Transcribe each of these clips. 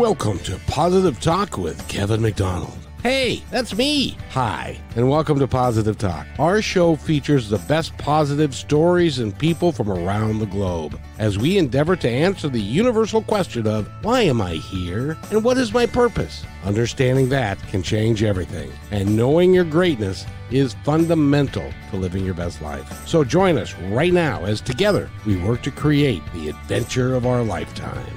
Welcome to Positive Talk with Kevin McDonald. Hey, that's me. Hi, and welcome to Positive Talk. Our show features the best positive stories and people from around the globe as we endeavor to answer the universal question of why am I here and what is my purpose? Understanding that can change everything, and knowing your greatness is fundamental to living your best life. So join us right now as together we work to create the adventure of our lifetime.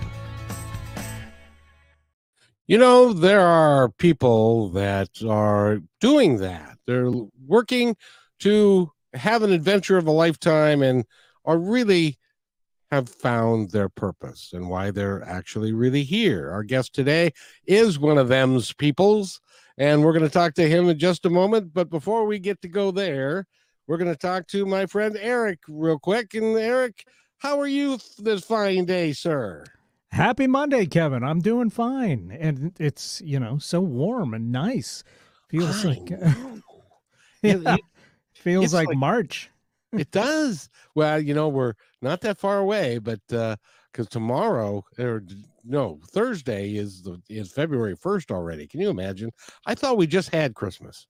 You know, there are people that are doing that. They're working to have an adventure of a lifetime and are really have found their purpose and why they're actually really here. Our guest today is one of them's peoples, and we're going to talk to him in just a moment. But before we get to go there, we're going to talk to my friend Eric real quick. And Eric, how are you this fine day, sir? Happy Monday, Kevin. I'm doing fine. And it's, you know, so warm and nice. Feels I like yeah, It- it- feels like, like- March. it does. Well, you know, we're not that far away, but uh because tomorrow or no, Thursday is the is February 1st already. Can you imagine? I thought we just had Christmas.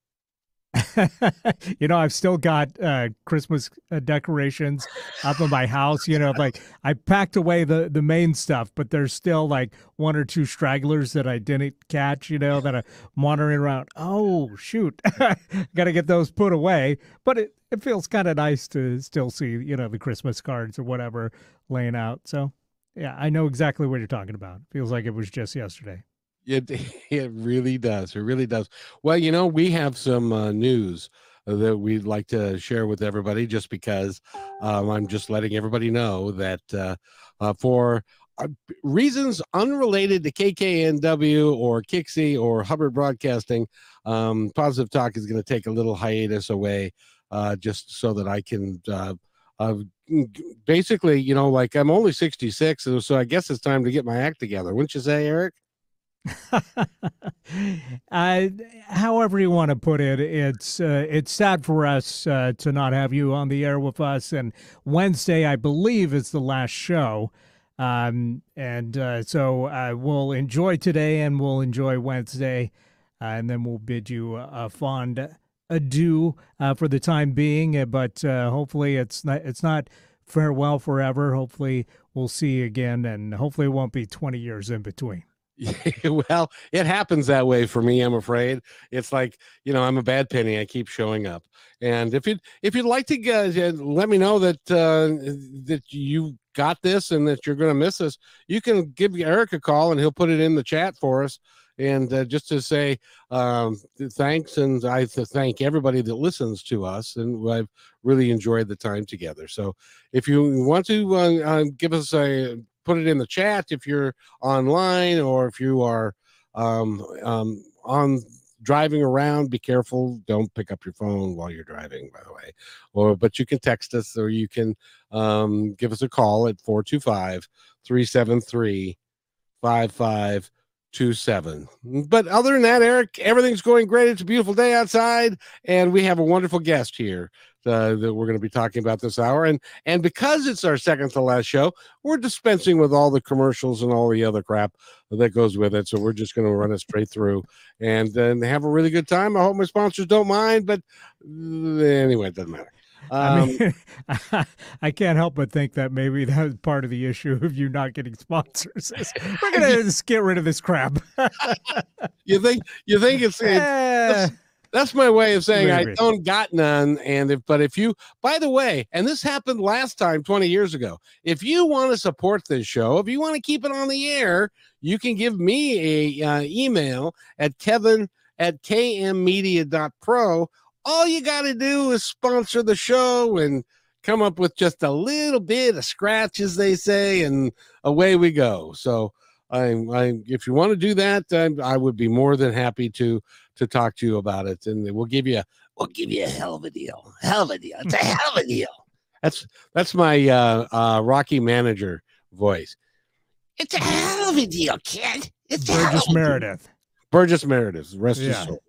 you know, I've still got uh, Christmas uh, decorations up in my house. You know, like I packed away the the main stuff, but there's still like one or two stragglers that I didn't catch. You know, that I'm wandering around. Oh shoot, got to get those put away. But it it feels kind of nice to still see you know the Christmas cards or whatever laying out. So yeah, I know exactly what you're talking about. Feels like it was just yesterday. It it really does. It really does. Well, you know, we have some uh, news that we'd like to share with everybody just because um, I'm just letting everybody know that uh, uh, for uh, reasons unrelated to KKNW or KIXI or Hubbard Broadcasting, um, Positive Talk is going to take a little hiatus away uh, just so that I can. Uh, uh, basically, you know, like I'm only 66, so so I guess it's time to get my act together. Wouldn't you say, Eric? uh, however you want to put it, it's uh, it's sad for us uh, to not have you on the air with us. And Wednesday, I believe, is the last show. Um, and uh, so uh, we'll enjoy today, and we'll enjoy Wednesday, and then we'll bid you a, fond adieu for the time being. Uh, But hopefully, it's not it's not farewell forever. Hopefully, we'll see you again, and hopefully, it won't be twenty years in between. well, it happens that way for me. I'm afraid it's like you know I'm a bad penny. I keep showing up, and if you if you'd like to uh, let me know that uh, that you got this and that you're going to miss us, you can give Eric a call and he'll put it in the chat for us. And uh, just to say um, thanks, and I th- thank everybody that listens to us, and I've really enjoyed the time together. So, if you want to uh, uh, give us a put it in the chat if you're online or if you are um, um, on driving around be careful don't pick up your phone while you're driving by the way. Or but you can text us or you can um, give us a call at 425 373 5527 but other than that eric everything's going great. It's a beautiful day outside and we have a wonderful guest here uh, that we're going to be talking about this hour and and because it's our second to last show we're dispensing with all the commercials and all the other crap that goes with it. So we're just going to run it straight through and then have a really good time. I hope my sponsors don't mind, but uh, anyway, it doesn't matter. I Um, mean, I can't help but think that maybe that was part of the issue of you not getting sponsors. We're gonna just get rid of this crap. you think you think it's, it's Eh, that's my way of saying I don't got none. And if, but if you, by the way, and this happened last time 20 years ago, if you want to support this show, if you want to keep it on the air, you can give me a uh, email at Kevin at kmmedia.pro. All you got to do is sponsor the show and come up with just a little bit of scratch, as they say, and away we go. So, I, I, if you want to do that, I, I would be more than happy to to talk to you about it, and we'll give you a we'll give you a hell of a deal, hell of a deal. It's a hell of a deal. That's that's my uh, uh, Rocky manager voice. It's a hell of a deal, kid. It's Burgess of deal. Meredith. Burgess Meredith, rest his Yeah. soul.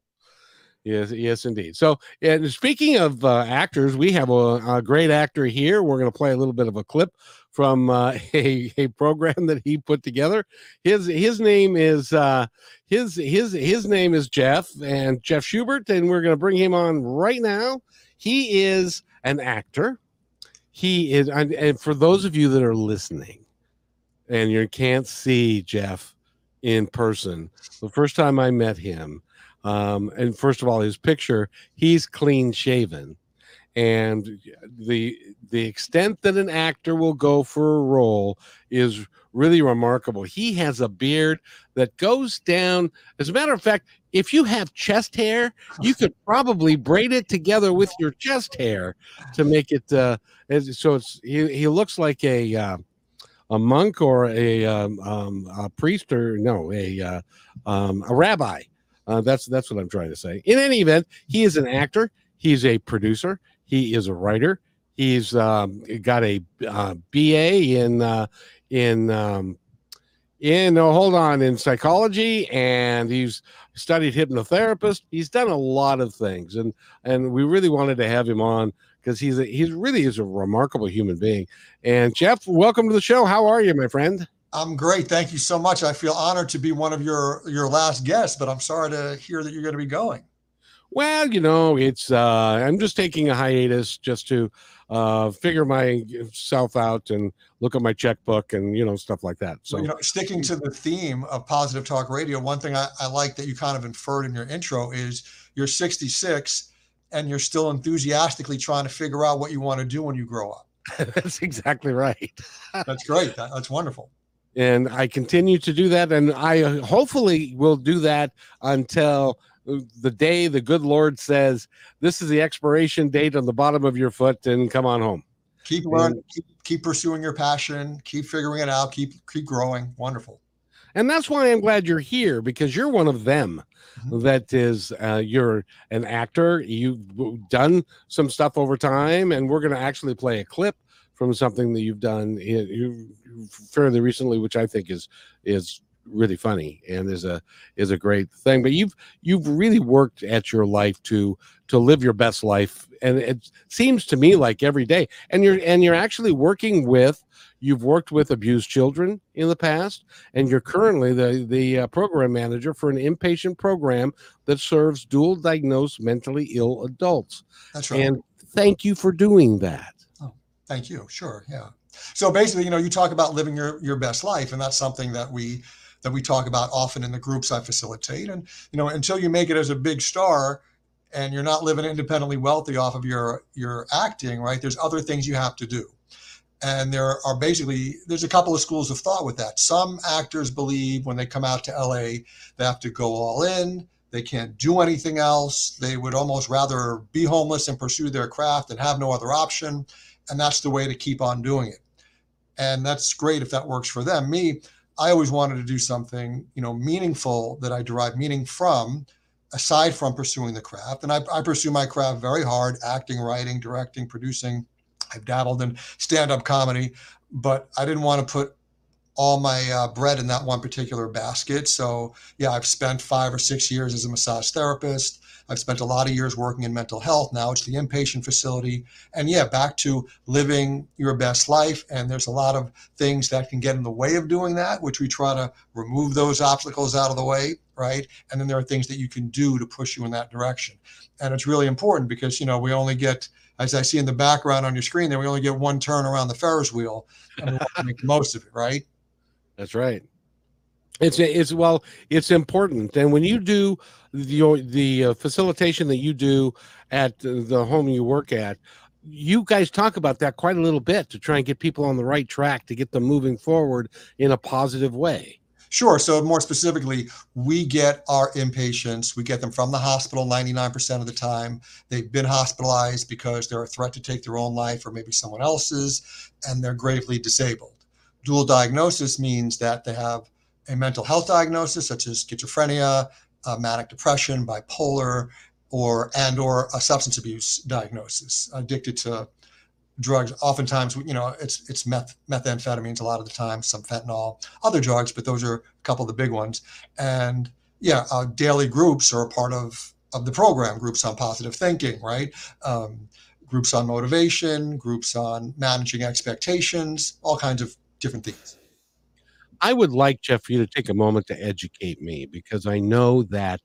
Yes, yes, indeed. So, and speaking of uh, actors, we have a, a great actor here. We're going to play a little bit of a clip from uh, a a program that he put together. His his name is uh, his his his name is Jeff and Jeff Schubert, and we're going to bring him on right now. He is an actor. He is, and, and for those of you that are listening, and you can't see Jeff in person, the first time I met him, um, and first of all, his picture, he's clean shaven and the the extent that an actor will go for a role is really remarkable. He has a beard that goes down. As a matter of fact, if you have chest hair, you could probably braid it together with your chest hair to make it. Uh, so it's he, he looks like a uh, a monk or a, um, um, a priest or no a uh, um, a rabbi. Uh, that's that's what I'm trying to say. In any event, he is an actor. He's a producer. He is a writer. He's um, got a uh, BA in uh, in um, in oh, hold on in psychology, and he's studied hypnotherapist. He's done a lot of things, and and we really wanted to have him on because he's a, he's really is a remarkable human being. And Jeff, welcome to the show. How are you, my friend? I'm great. Thank you so much. I feel honored to be one of your your last guests, but I'm sorry to hear that you're going to be going. Well, you know, it's uh I'm just taking a hiatus just to uh figure myself out and look at my checkbook and you know stuff like that. So you know, sticking to the theme of positive talk radio, one thing I, I like that you kind of inferred in your intro is you're 66 and you're still enthusiastically trying to figure out what you want to do when you grow up. that's exactly right. that's great. That, that's wonderful and I continue to do that, and I uh, hopefully will do that until the day the good Lord says, This is the expiration date on the bottom of your foot, and come on home. Keep learning, keep, keep pursuing your passion, keep figuring it out, keep keep growing. Wonderful. And that's why I'm glad you're here because you're one of them. Mm-hmm. That is, uh, you're an actor. You've done some stuff over time, and we're going to actually play a clip from something that you've done fairly recently, which I think is is really funny and is a is a great thing but you've you've really worked at your life to to live your best life and it seems to me like every day and you're and you're actually working with you've worked with abused children in the past and you're currently the the uh, program manager for an inpatient program that serves dual diagnosed mentally ill adults that's right. and thank you for doing that. Oh thank you. Sure yeah. So basically you know you talk about living your your best life and that's something that we that we talk about often in the groups I facilitate. And you know, until you make it as a big star and you're not living independently wealthy off of your your acting, right? There's other things you have to do. And there are basically there's a couple of schools of thought with that. Some actors believe when they come out to LA, they have to go all in. They can't do anything else. They would almost rather be homeless and pursue their craft and have no other option. And that's the way to keep on doing it. And that's great if that works for them. Me, I always wanted to do something, you know, meaningful that I derive meaning from, aside from pursuing the craft. And I, I pursue my craft very hard: acting, writing, directing, producing. I've dabbled in stand-up comedy, but I didn't want to put all my uh, bread in that one particular basket. So yeah, I've spent five or six years as a massage therapist. I've spent a lot of years working in mental health. Now it's the inpatient facility. And yeah, back to living your best life. And there's a lot of things that can get in the way of doing that, which we try to remove those obstacles out of the way, right? And then there are things that you can do to push you in that direction. And it's really important because, you know, we only get, as I see in the background on your screen there, we only get one turn around the Ferris wheel and we want to make the most of it, right? That's right. It's it's well, it's important, and when you do your the uh, facilitation that you do at the home you work at, you guys talk about that quite a little bit to try and get people on the right track to get them moving forward in a positive way. Sure. So more specifically, we get our inpatients, we get them from the hospital 99% of the time. They've been hospitalized because they're a threat to take their own life or maybe someone else's, and they're gravely disabled. Dual diagnosis means that they have a mental health diagnosis such as schizophrenia, uh, manic depression, bipolar, or and or a substance abuse diagnosis, addicted to drugs. Oftentimes, you know, it's it's meth methamphetamines a lot of the time, some fentanyl, other drugs, but those are a couple of the big ones. And yeah, uh, daily groups are a part of of the program. Groups on positive thinking, right? Um, groups on motivation, groups on managing expectations, all kinds of different things. I would like Jeff for you to take a moment to educate me because I know that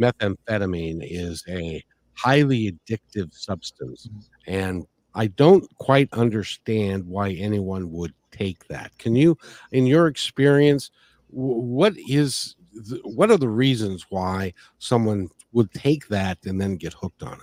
methamphetamine is a highly addictive substance mm. and I don't quite understand why anyone would take that. Can you in your experience what is what are the reasons why someone would take that and then get hooked on it?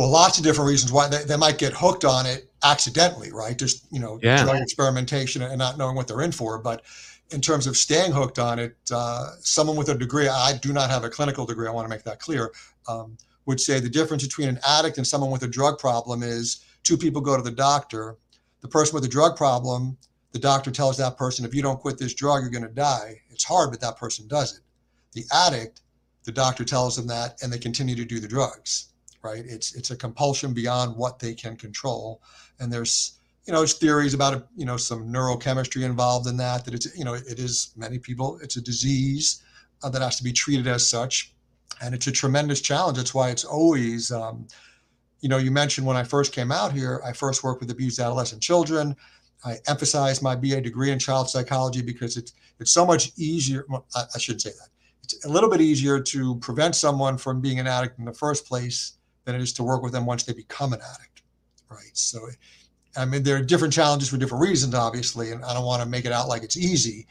Well, lots of different reasons why they, they might get hooked on it accidentally, right? Just, you know, yeah. drug experimentation and not knowing what they're in for. But in terms of staying hooked on it, uh, someone with a degree, I do not have a clinical degree, I want to make that clear, um, would say the difference between an addict and someone with a drug problem is two people go to the doctor. The person with a drug problem, the doctor tells that person, if you don't quit this drug, you're going to die. It's hard, but that person does it. The addict, the doctor tells them that, and they continue to do the drugs. Right? It's it's a compulsion beyond what they can control, and there's you know theories about you know some neurochemistry involved in that. That it's you know it is many people it's a disease uh, that has to be treated as such, and it's a tremendous challenge. That's why it's always. Um, you know, you mentioned when I first came out here, I first worked with abused adolescent children. I emphasized my BA degree in child psychology because it's it's so much easier. Well, I, I should say that it's a little bit easier to prevent someone from being an addict in the first place than it is to work with them once they become an addict, right? So, I mean, there are different challenges for different reasons, obviously, and I don't want to make it out like it's easy.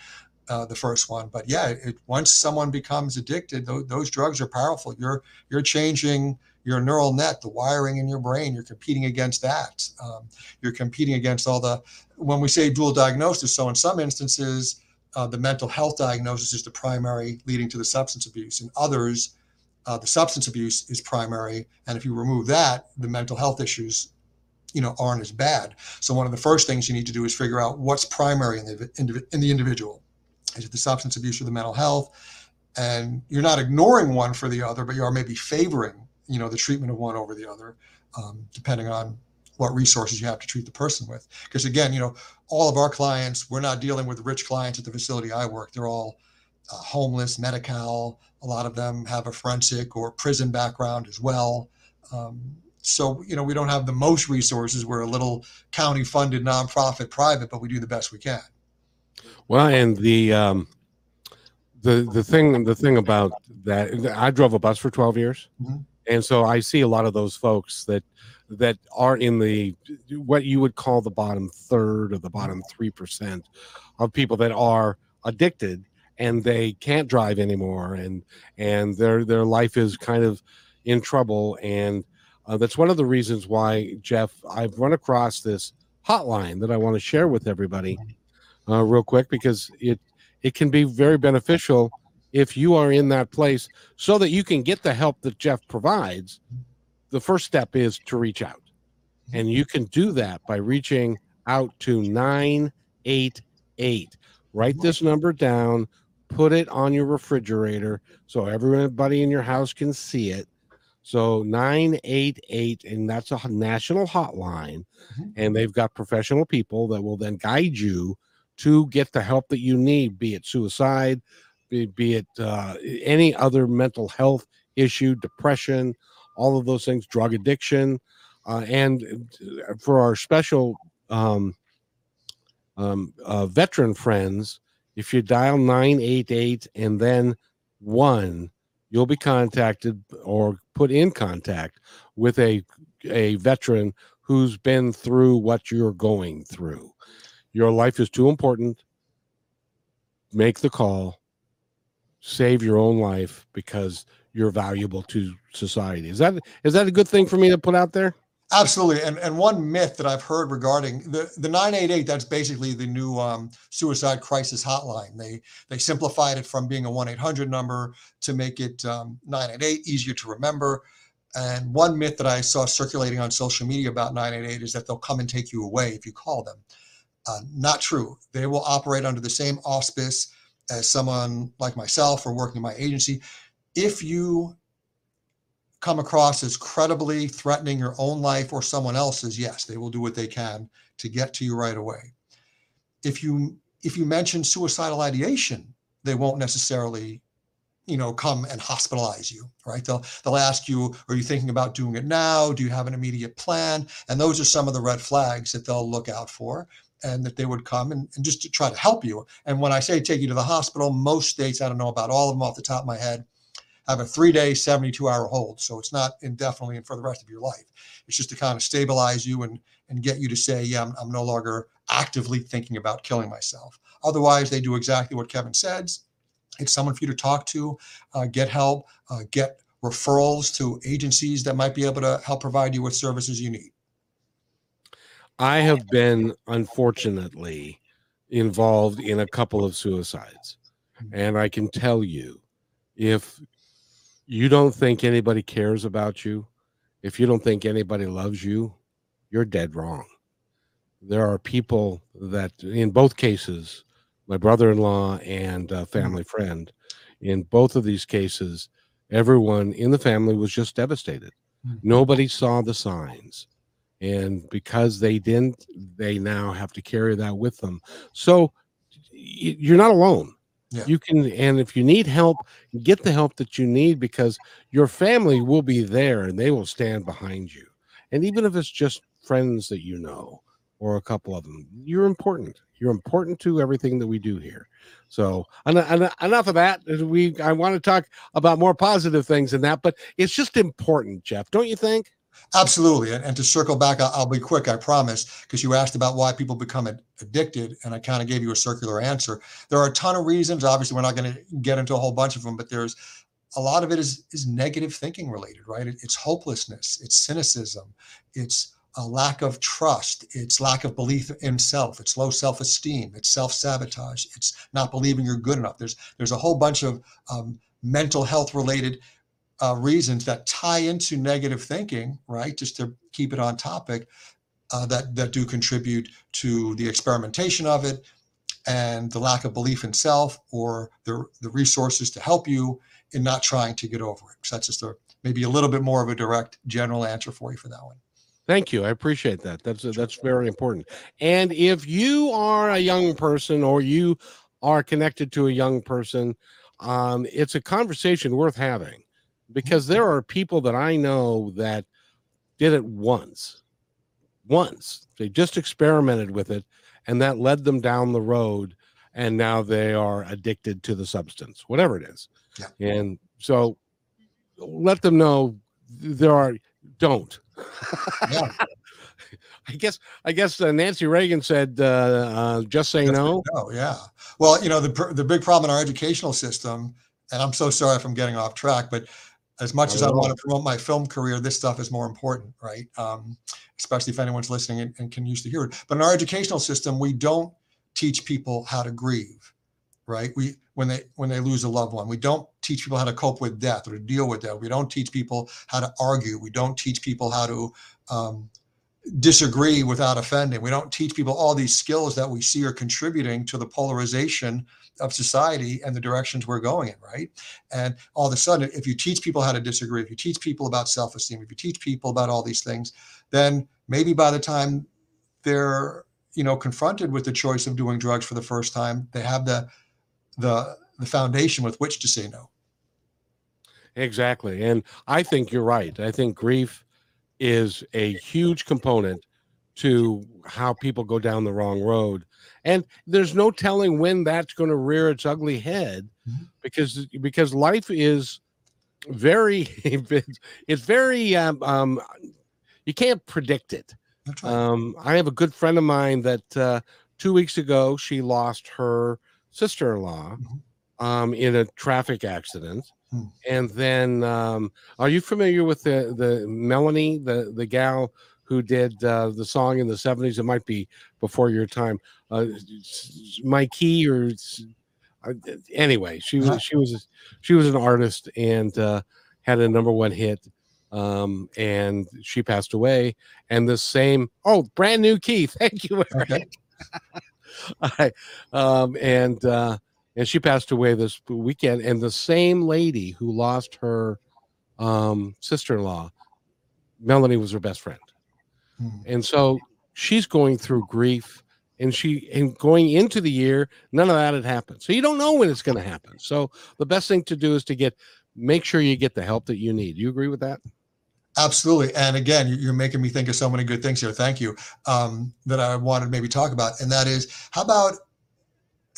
Uh, the first one, but yeah, it, once someone becomes addicted, those, those drugs are powerful. You're you're changing your neural net, the wiring in your brain. You're competing against that. Um, you're competing against all the. When we say dual diagnosis, so in some instances, uh, the mental health diagnosis is the primary leading to the substance abuse. In others, uh, the substance abuse is primary, and if you remove that, the mental health issues, you know, aren't as bad. So one of the first things you need to do is figure out what's primary in the in the individual. Is it the substance abuse or the mental health? And you're not ignoring one for the other, but you are maybe favoring, you know, the treatment of one over the other, um, depending on what resources you have to treat the person with. Because again, you know, all of our clients, we're not dealing with rich clients at the facility I work. They're all uh, homeless, Medi-Cal. A lot of them have a forensic or prison background as well. Um, so, you know, we don't have the most resources. We're a little county funded nonprofit private, but we do the best we can. Well, and the um, the the thing the thing about that, I drove a bus for twelve years, mm-hmm. and so I see a lot of those folks that that are in the what you would call the bottom third or the bottom three percent of people that are addicted and they can't drive anymore and and their their life is kind of in trouble and uh, that's one of the reasons why jeff i've run across this hotline that i want to share with everybody uh, real quick because it it can be very beneficial if you are in that place so that you can get the help that jeff provides. The first step is to reach out and you can do that by reaching out to 988 write this number down put it on your refrigerator so everybody in your house can see it. So 988, and that's a national hotline. Mm-hmm. And they've got professional people that will then guide you to get the help that you need, be it suicide, be, be it uh, any other mental health issue, depression, all of those things, drug addiction. Uh, and uh, for our special um, um, uh, veteran friends, if you dial 988 and then one, you'll be contacted or put in contact with a, a veteran who's been through what you're going through. Your life is too important. Make the call, save your own life because you're valuable to society. Is that is that a good thing for me to put out there? Absolutely. And and one myth that I've heard regarding the, the 988, that's basically the new um, suicide crisis hotline. They they simplified it from being a 1-800 number to make it um, 988 easier to remember. And one myth that I saw circulating on social media about 988 is that they'll come and take you away if you call them. Uh, not true. They will operate under the same auspice as someone like myself or working in my agency. If you come across as credibly threatening your own life or someone else's, yes, they will do what they can to get to you right away. If you if you mention suicidal ideation, they won't necessarily, you know come and hospitalize you right? They'll they'll ask you are you thinking about doing it now? Do you have an immediate plan? And those are some of the red flags that they'll look out for and that they would come and, and just to try to help you. And when i say take you to the hospital most states i don't know about all of them off the top of my head have a three day 72 hour hold. So it's not indefinitely and for the rest of your life. It's just to kind of stabilize you and and get you to say yeah i'm, I'm no longer actively thinking about killing myself. Otherwise they do exactly what kevin says. It's someone for you to talk to, uh, get help, uh, get referrals to agencies that might be able to help provide you with services you need. I have been unfortunately involved in a couple of suicides. And I can tell you if you don't think anybody cares about you, if you don't think anybody loves you, you're dead wrong. There are people that, in both cases, my brother-in-law and a family friend, in both of these cases, everyone in the family was just devastated. Mhm. Nobody saw the signs and because they didn't they now have to carry that with them so you're not alone Yeah. you can and if you need help get the help that you need because your family will be there and they will stand behind you. And even if it's just friends that you know or a couple of them you're important. You're important to everything that we do here. So en- en- enough of that. We i want to talk about more positive things than that but it's just important jeff don't you think Absolutely. And, and to circle back, I'll, I'll be quick, I promise, because you asked about why people become ad- addicted, and I kind of gave you a circular answer. There are a ton of reasons. Obviously, we're not going to get into a whole bunch of them, but there's a lot of it is is negative thinking related, right? It, it's hopelessness, it's cynicism, it's a lack of trust, it's lack of belief in self, it's low self esteem, it's self sabotage, it's not believing you're good enough. There's there's a whole bunch of um, mental health related uh, reasons that tie into negative thinking, right? Just to keep it on topic, uh, that that do contribute to the experimentation of it and the lack of belief in self or the the resources to help you in not trying to get over it. So that's just a maybe a little bit more of a direct general answer for you for that one. Thank you. I appreciate that. That's that's very important. And if you are a young person or you are connected to a young person, um, it's a conversation worth having because there are people that I know that did it once. Once. They just experimented with it and that led them down the road and now they are addicted to the substance, whatever it is. Yeah. And so let them know there are don't Yeah. I guess I guess uh, Nancy Reagan said, uh, uh, "Just say Just no." No, yeah. Well, you know, the the big problem in our educational system, and I'm so sorry if I'm getting off track, but as much as I want to promote my film career, this stuff is more important, right? Um, especially if anyone's listening and, and can use to hear it. But in our educational system, we don't teach people how to grieve, right? We when they when they lose a loved one, we don't teach people how to cope with death or to deal with death. We don't teach people how to argue. We don't teach people how to um, disagree without offending. We don't teach people all these skills that we see are contributing to the polarization of society and the directions we're going in, right? And all of a sudden, if you teach people how to disagree, if you teach people about self esteem, if you teach people about all these things, then maybe by the time they're you know confronted with the choice of doing drugs for the first time, they have the the the foundation with which to say no. Exactly, and I think you're right. I think grief is a huge component to how people go down the wrong road, and there's no telling when that's going to rear its ugly head, Mhm. because because life is very it's very um, um you can't predict it. Right. Um, I have a good friend of mine that uh, two weeks ago she lost her sister-in-law Mhm. um, in a traffic accident. And then um, are you familiar with the the Melanie the the gal who did uh, the song in the seventies? It might be before your time. Uh, my key or s- uh, anyway, she was Uh-huh. she was she was an artist and uh, had a number one hit um and she passed away and the same oh brand new key thank you Eric. Okay. I, um and uh and she passed away this weekend and the same lady who lost her um sister-in-law melanie was her best friend Hmm. and so she's going through grief and she and going into the year none of that had happened so you don't know when it's going to happen so the best thing to do is to get make sure you get the help that you need you agree with that Absolutely. And again, you- you're making me think of so many good things here. Thank you. Um, that I wanted maybe talk about. And that is, how about,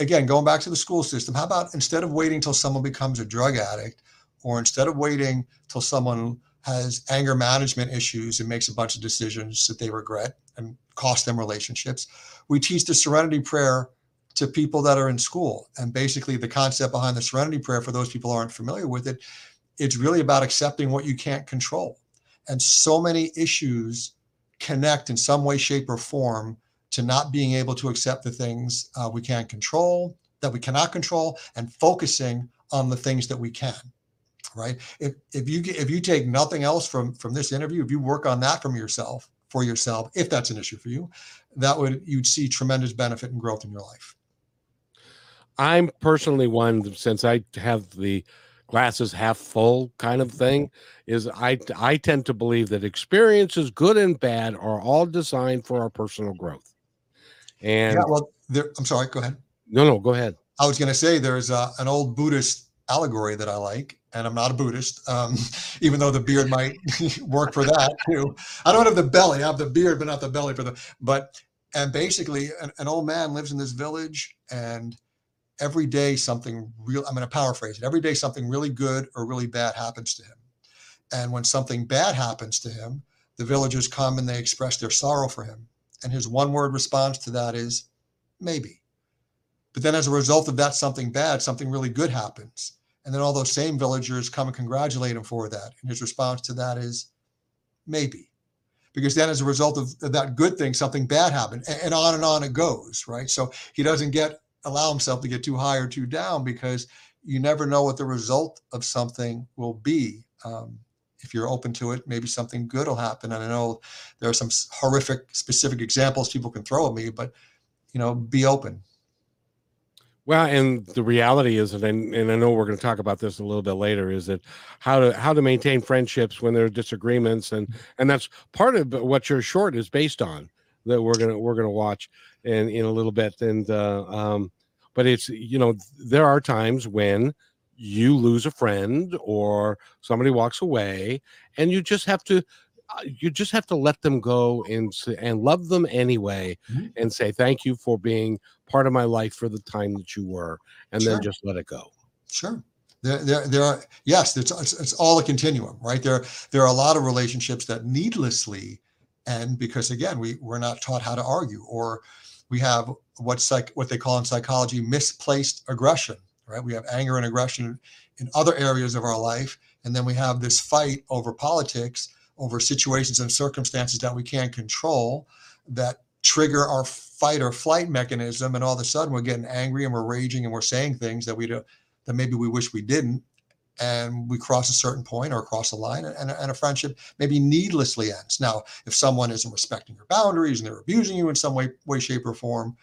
again, going back to the school system, how about instead of waiting till someone becomes a drug addict, or instead of waiting till someone has anger management issues and makes a bunch of decisions that they regret and cost them relationships, we teach the serenity prayer to people that are in school. And basically, the concept behind the serenity prayer, for those people aren't familiar with it, it's really about accepting what you can't control and so many issues connect in some way shape or form to not being able to accept the things uh, we can't control that we cannot control and focusing on the things that we can right? If, if you if you take nothing else from from this interview if you work on that from yourself for yourself if that's an issue for you that would you'd see tremendous benefit and growth in your life. I'm personally one since i have the glasses half full kind of thing is i i tend to believe that experiences good and bad are all designed for our personal growth and yeah well there i'm sorry go ahead no no go ahead I was going to say there's uh, an old Buddhist allegory that I like, and I'm not a Buddhist, um, even though the beard might work for that too. I don't have the belly; I have the beard, but not the belly for the. But and basically, an, an old man lives in this village, and every day something real. I'm going to paraphrase it. Every day something really good or really bad happens to him, and when something bad happens to him, the villagers come and they express their sorrow for him, and his one word response to that is, maybe. But then as a result of that something bad, something really good happens. And then all those same villagers come and congratulate him for that. And his response to that is maybe. Because then as a result of that good thing, something bad happened. A- And on and on it goes, right? So he doesn't get allow himself to get too high or too down because you never know what the result of something will be. Um, if you're open to it, maybe something good will happen. And I know there are some horrific specific examples people can throw at me, but you know, be open. Well, and the reality is, and I, and I know we're going to talk about this a little bit later, is that how to how to maintain friendships when there are disagreements, and and that's part of what your short is based on that we're gonna we're gonna watch in in a little bit, and uh, um, but it's you know there are times when you lose a friend or somebody walks away, and you just have to uh, you just have to let them go and and love them anyway, Mhm. and say thank you for being part of my life for the time that you were, and Sure. then just let it go. Sure. There, there, there are, yes, it's, it's, it's all a continuum, right? There, there are a lot of relationships that needlessly end because again, we, we're not taught how to argue or we have what's like what they call in psychology misplaced aggression, right? We have anger and aggression in other areas of our life. And then we have this fight over politics, over situations and circumstances that we can't control that trigger our fight or flight mechanism. And all of a sudden we're getting angry and we're raging and we're saying things that we don't that maybe we wish we didn't and we cross a certain point or cross a line and, and a friendship maybe needlessly ends now if someone isn't respecting your boundaries and they're abusing you in some way way shape or form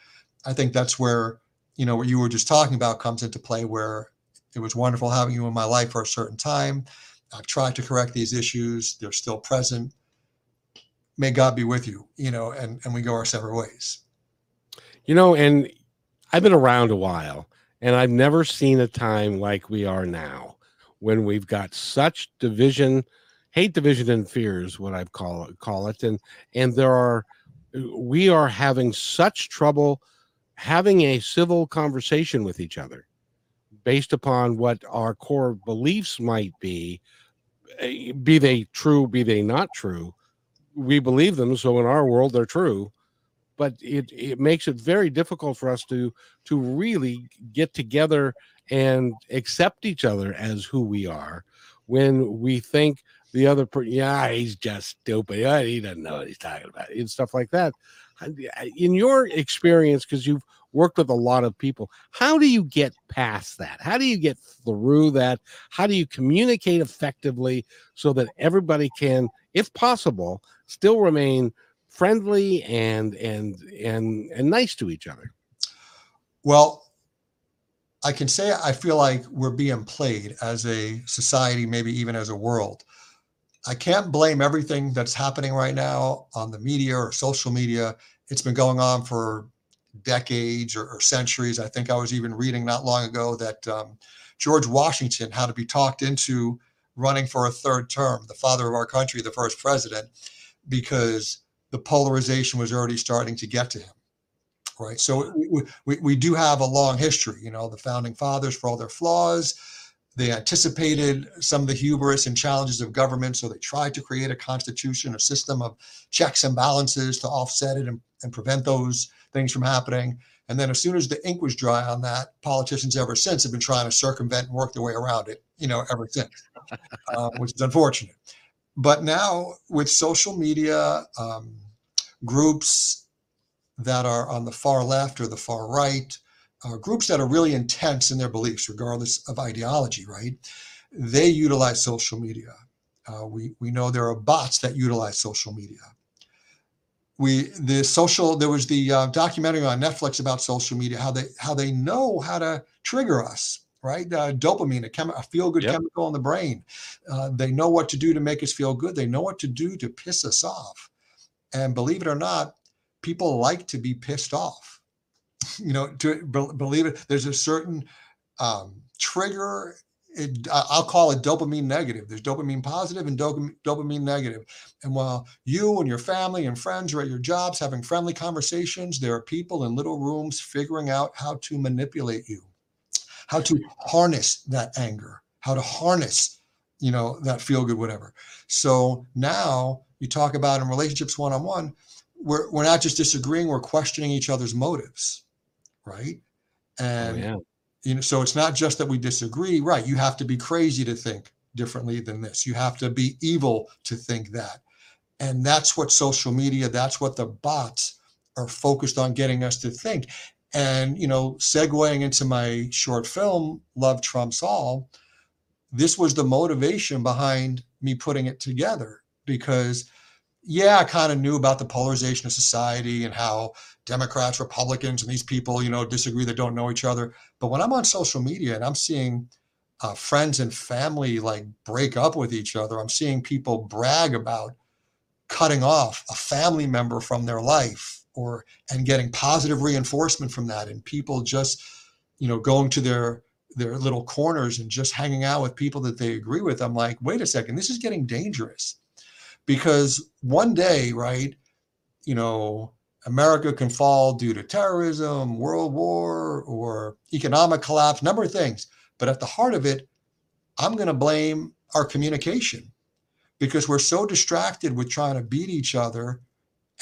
i think that's where you know what you were just talking about comes into play where it was wonderful having you in my life for a certain time. I've tried to correct these issues. They're still present. May god be with you you know and and we go our separate ways. You know, and I've been around a while, and I've never seen a time like we are now, when we've got such division, hate, division, and fears, what I call it, call it, and and there are, we are having such trouble having a civil conversation with each other, based upon what our core beliefs might be, eh, be they true, be they not true. We believe them, so in our world they're true but it it makes it very difficult for us to to really get together and accept each other as who we are when we think the other person yeah he's just stupid he doesn't know what he's talking about and stuff like that Uh, in your experience because you've worked with a lot of people how do you get past that? How do you get through that? How do you communicate effectively so that everybody can if possible still remain friendly and and and and nice to each other? Well, I can say I feel like we're being played as a society, maybe even as a world. I can't blame everything that's happening right now on the media or social media. It's been going on for decades or, or, centuries. I think I was even reading not long ago that um, George Washington had to be talked into running for a third term, the father of our country, the first president, because the polarization was already starting to get to him. Right. So we, we, we do have a long history, you know, the founding fathers, for all their flaws, they anticipated some of the hubris and challenges of government. So they tried to create a constitution, a system of checks and balances to offset it and, and prevent those things from happening. And then as soon as the ink was dry on that, politicians ever since have been trying to circumvent and work their way around it, you know, ever since, uh, which is unfortunate. But now with social media, um, groups that are on the far left or the far right, uh, groups that are really intense in their beliefs, regardless of ideology, right? They utilize social media. Uh, we, we know there are bots that utilize social media we the social there was the uh, documentary on netflix about social media how they how they know how to trigger us right uh, dopamine a, chem- a feel good yep. chemical in the brain uh, they know what to do to make us feel good they know what to do to piss us off and believe it or not people like to be pissed off you know to be- believe it there's a certain um, trigger it, I'll call it dopamine negative. There's dopamine positive and dopamine, dopamine negative. And while you and your family and friends are at your jobs having friendly conversations, there are people in little rooms figuring out how to manipulate you, how to harness that anger, how to harness, you know, that feel good, whatever. So now you talk about in relationships one on one, we're, we're not just disagreeing, we're questioning each other's motives, right? Oh, and oh, yeah. you know so it's not just that we disagree right you have to be crazy to think differently than this. You have to be evil to think that. And that's what social media that's what the bots are focused on getting us to think. And you know segueing into my short film love trumps all this was the motivation behind me putting it together because yeah, I kind of knew about the polarization of society and how Democrats, Republicans, and these people, you know, disagree that don't know each other. But when I'm on social media and I'm seeing uh, friends and family like break up with each other, I'm seeing people brag about cutting off a family member from their life or and getting positive reinforcement from that, and people just, you know, going to their their little corners and just hanging out with people that they agree with. I'm like, wait a second, this is getting dangerous because one day, right, you know, America can fall due to terrorism, world war, or economic collapse, number of things. But at the heart of it, I'm going to blame our communication because we're so distracted with trying to beat each other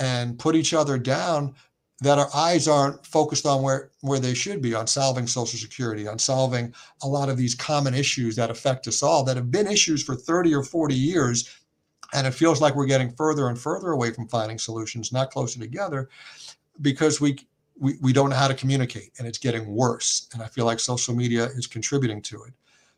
and put each other down that our eyes aren't focused on where, where they should be on solving social security on solving a lot of these common issues that affect us all that have been issues for 30 or 40 years and it feels like we're getting further and further away from finding solutions, not closer together, because we we, we don't know how to communicate and it's getting worse. And I feel like social media is contributing to it.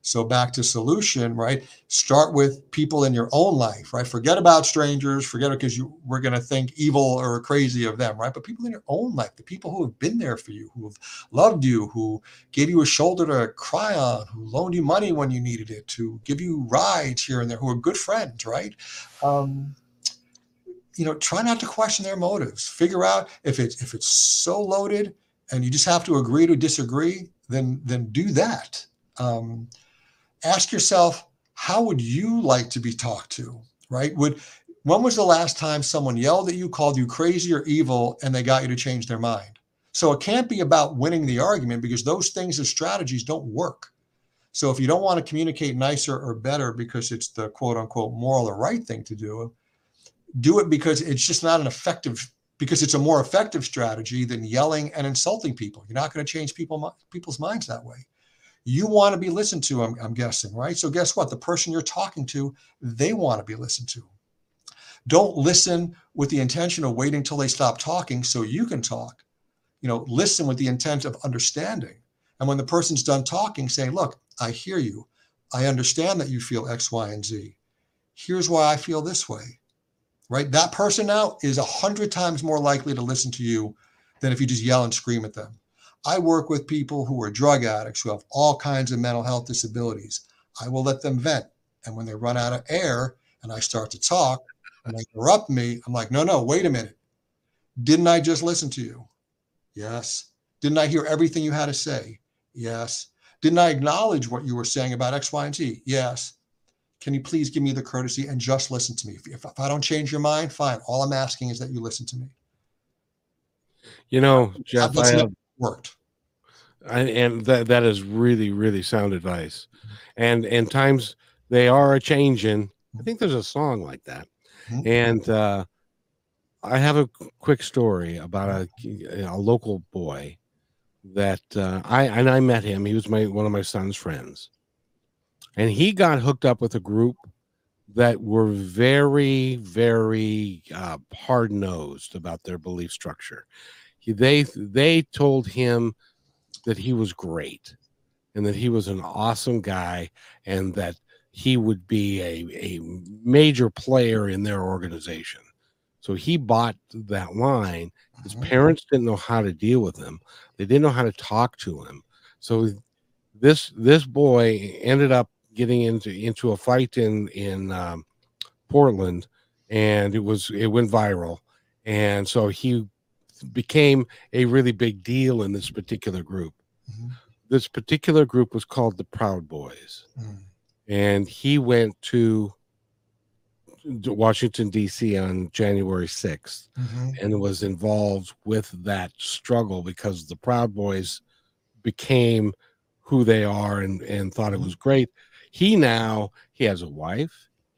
So back to solution, right? Start with people in your own life, right? Forget about strangers, forget it because you we're gonna think evil or crazy of them, right? But people in your own life, the people who have been there for you, who have loved you, who gave you a shoulder to cry on, who loaned you money when you needed it, to give you rides here and there, who are good friends, right? Um, you know, try not to question their motives. Figure out if it's if it's so loaded and you just have to agree to disagree, then then do that. Um, ask yourself, how would you like to be talked to? Right? Would when was the last time someone yelled at you, called you crazy or evil, and they got you to change their mind? So it can't be about winning the argument because those things as strategies don't work. So if you don't want to communicate nicer or better because it's the quote unquote moral or right thing to do, do it because it's just not an effective because it's a more effective strategy than yelling and insulting people. You're not going to change people people's minds that way you want to be listened to I'm, I'm, guessing right? So guess what? The person you're talking to they want to be listened to. Don't listen with the intention of waiting till they stop talking so you can talk. You know listen with the intent of understanding. And when the person's done talking say look i hear you. I understand that you feel x y and z. Here's why i feel this way. Right? That person now is a hundred times more likely to listen to you than if you just yell and scream at them I work with people who are drug addicts who have all kinds of mental health disabilities. I will let them vent. And when they run out of air and I start to talk and they interrupt me, I'm like, no, no, wait a minute. Didn't I just listen to you? Yes. Didn't I hear everything you had to say? Yes. Didn't I acknowledge what you were saying about X, Y, and Z? Yes. Can you please give me the courtesy and just listen to me? If, if, if I don't change your mind, fine. All I'm asking is that you listen to me. You know, Jeff, I have, worked. I, and that that is really really sound advice, and and times they are a changing. I think there's a song like that, Mhm. and uh, I have a quick story about a a local boy that uh, I and I met him. He was my one of my son's friends, and he got hooked up with a group that were very very uh, hard nosed about their belief structure. He, they they told him that he was great and that he was an awesome guy and that he would be a, a major player in their organization. So he bought that line. His Mhm. parents didn't know how to deal with him. They didn't know how to talk to him. So this this boy ended up getting into into a fight in in um, Portland, and it was it went viral, and so he became a really big deal in this particular group. Mhm. This particular group was called the Proud Boys, Mm. and he went to to Washington D.C. on January sixth Mhm. and was involved with that struggle because the Proud Boys became who they are and, and thought it was great. He now he has a wife,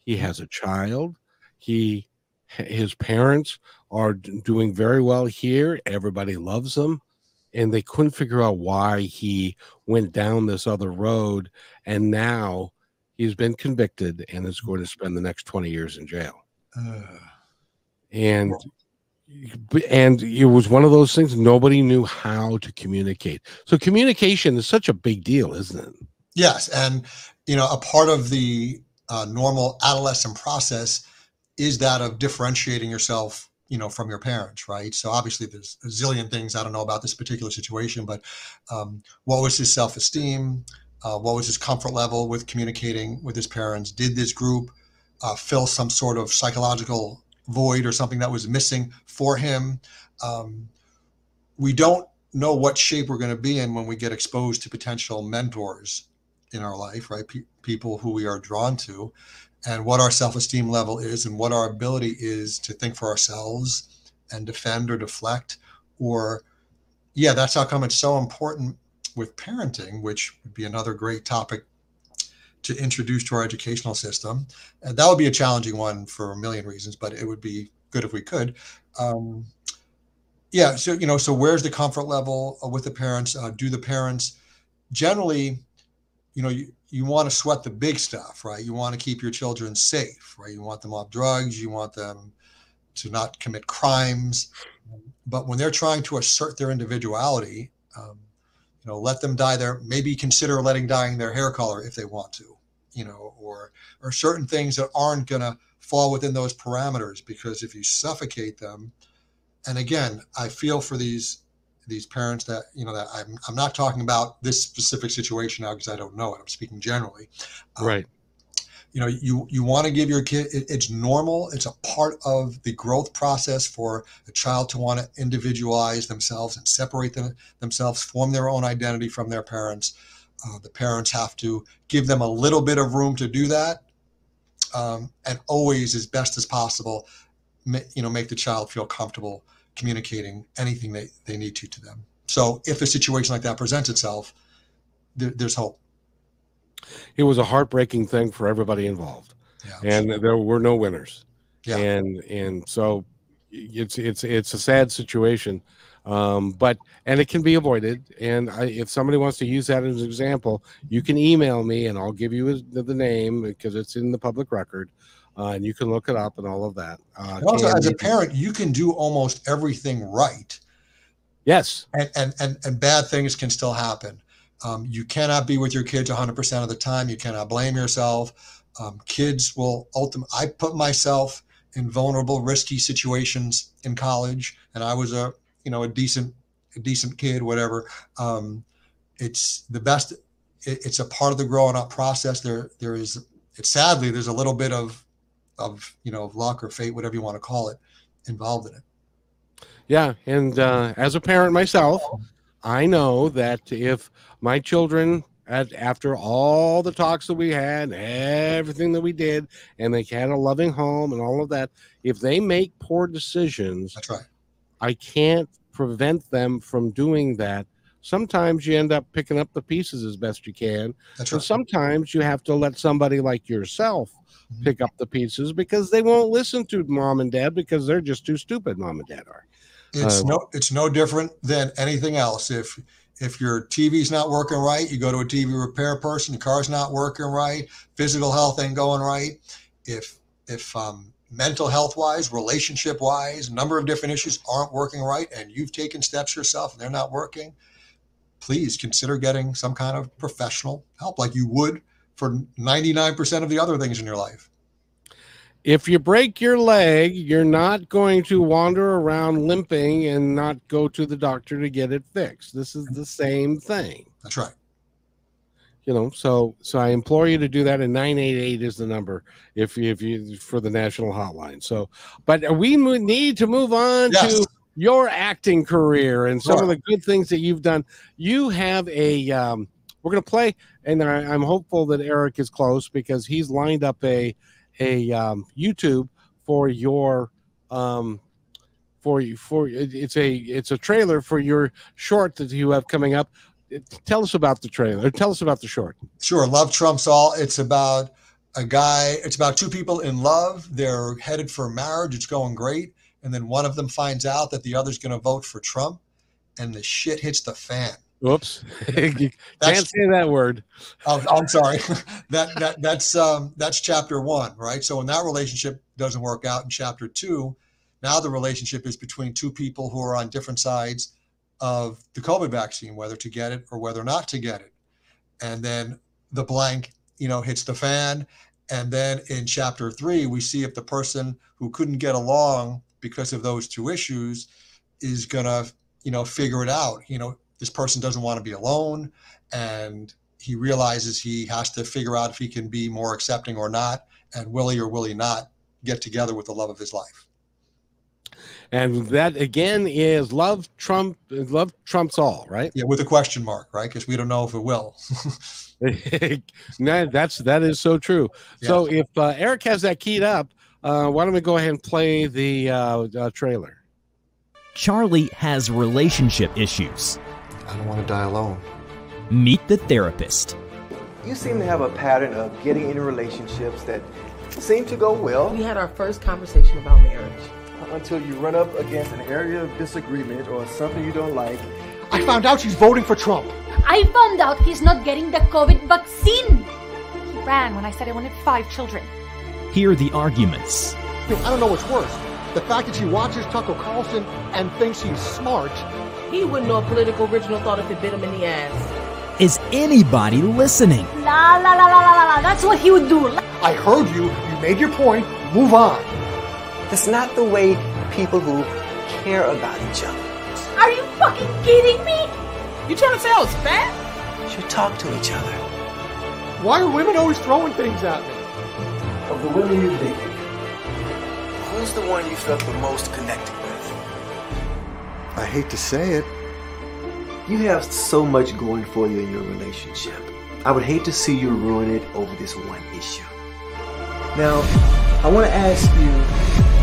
he has a child, he his parents are doing very well here. Everybody loves him, and they couldn't figure out why he went down this other road. And now he's been convicted and is going to spend the next twenty years in jail Ugh. and and it was one of those things nobody knew how to communicate so communication is such a big deal isn't it Yes, and you know, a part of the uh, normal adolescent process is that of differentiating yourself, you know, from your parents, right? So obviously, there's a zillion things I don't know about this particular situation, but um, what was his self-esteem? Uh, what was his comfort level with communicating with his parents? Did this group uh, fill some sort of psychological void or something that was missing for him? Um, we don't know what shape we're going to be in when we get exposed to potential mentors in our life, right? Pe- people who we are drawn to, and what our self esteem level is, and what our ability is to think for ourselves and defend or deflect. Or, yeah, that's how come it's so important with parenting, which would be another great topic to introduce to our educational system. And that would be a challenging one for a million reasons, but it would be good if we could. Um, yeah, so, you know, so where's the comfort level with the parents? Uh, do the parents generally you know you, you want to sweat the big stuff right? You want to keep your children safe right? You want them off drugs. You want them to not commit crimes. But when they're trying to assert their individuality um, you know let them dye their maybe consider letting dyeing their hair color if they want to you know or or certain things that aren't going to fall within those parameters because if you suffocate them and again i feel for these these parents that you know that I'm, I'm not talking about this specific situation now because I don't know it. I'm speaking generally. Um, right You know, you you want to give your kid. It, it's normal. It's a part of the growth process for a child to want to individualize themselves and separate them, themselves, form their own identity from their parents. Uh, the parents have to give them a little bit of room to do that, um, and always, as best as possible, ma- you know, make the child feel comfortable communicating anything they, they need to to them. So if a situation like that presents itself, there, there's hope. it was a heartbreaking thing for everybody involved Yeah. and there were no winners Yeah. and and so it's it's it's a sad situation um but and it can be avoided and I, if somebody wants to use that as an example you can email me and i'll give you the name because it's in the public record uh, and you can look it up and all of that uh, also, as a parent, you can do almost everything right, yes and and and, and bad things can still happen. Um, you cannot be with your kids 100% of the time. You cannot blame yourself. Um, kids will ultimately. I put myself in vulnerable, risky situations in college, and I was a you know a decent a decent kid, whatever. Um, it's the best. It, it's a part of the growing up process. There there is. It's sadly there's a little bit of of you know of luck or fate, whatever you want to call it, involved in it. Yeah, and uh, as a parent myself, I know that if my children, at, after all the talks that we had, everything that we did, and they had a loving home and all of that, if they make poor decisions, That's right. I can't prevent them from doing that. Sometimes you end up picking up the pieces as best you can, That's and right. sometimes you have to let somebody like yourself. Pick up the pieces because they won't listen to mom and dad because they're just too stupid. Mom and dad are. It's Uh, no it's no different than anything else. If if your TV's not working right, you go to a TV repair person. Your car's not working right. Physical health ain't going right. If if um, mental health wise, relationship wise, a number of different issues aren't working right, and you've taken steps yourself and they're not working, please consider getting some kind of professional help, like you would for ninety nine percent of the other things in your life. If you break your leg, you're not going to wander around limping and not go to the doctor to get it fixed. This is the same thing. That's right. you know so so i implore you to do that and 988 is the number if you if you for the national hotline so but we need to move on Yes. to your acting career and some of the good things that you've done you have a um we're going to play and I, i'm hopeful that eric is close because he's lined up a a um, youtube for your um for you for it's a it's a trailer for your short that you have coming up tell us about the trailer tell us about the short Sure. Love trumps all. It's about a guy, it's about two people in love. They're headed for marriage. It's going great. And then one of them finds out that the other's going to vote for Trump and the shit hits the fan. Whoops. you can't say that word. oh, I'm sorry. that, that, that's, um, that's chapter one, right? So when that relationship doesn't work out in chapter two, now the relationship is between two people who are on different sides of the COVID vaccine, whether to get it or whether not to get it. And then the blank, you know, hits the fan. And then in chapter three, we see if the person who couldn't get along because of those two issues is gonna, you know, figure it out. You know, this person doesn't want to be alone, and he realizes he has to figure out if he can be more accepting or not, and will he or will he not get together with the love of his life. And that again is love Trump love trumps all, right? Yeah, with a question mark, right? Because we don't know if it will. no, that's that is so true. So if uh, Eric has that keyed up, uh, why don't we go ahead and play the uh, uh, trailer? Charlie has relationship issues. I don't want to die alone. Meet the therapist. You seem to have a pattern of getting into relationships that seem to go well We had our first conversation about marriage. until you run up against an area of disagreement or something you don't like. I found out she's voting for Trump. I found out he's not getting the COVID vaccine. He ran when I said I wanted five children. Hear the arguments. I don't know what's worse. The fact that she watches Tucker Carlson and thinks he's smart. He wouldn't know a political original thought if it bit him in the ass. Is anybody listening? La la la la la la la. That's what he would do. I heard you. You made your point. Move on. That's not the way people who care about each other Are you fucking kidding me? You trying to say I was fat? should talk to each other. Why are women always throwing things at me? Of the women you dated, who's the one you felt the most connected with? I hate to say it. You have so much going for you in your relationship. I would hate to see you ruin it over this one issue. Now, I want to ask you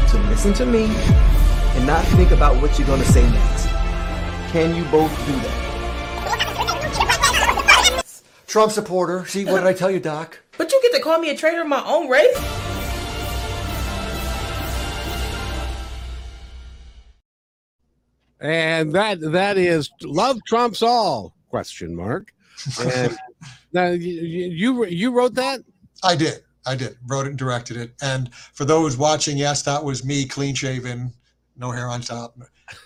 to listen to me and not think about what you're going to say next. Can you both do that? Trump supporter. See, what did I tell you, Doc? But you get to call me a traitor of my own race? And that that is love trumps all question mark. And now you, you you wrote that? I did. I did. Wrote it and directed it. And for those watching, yes, that was me, clean shaven, no hair on top,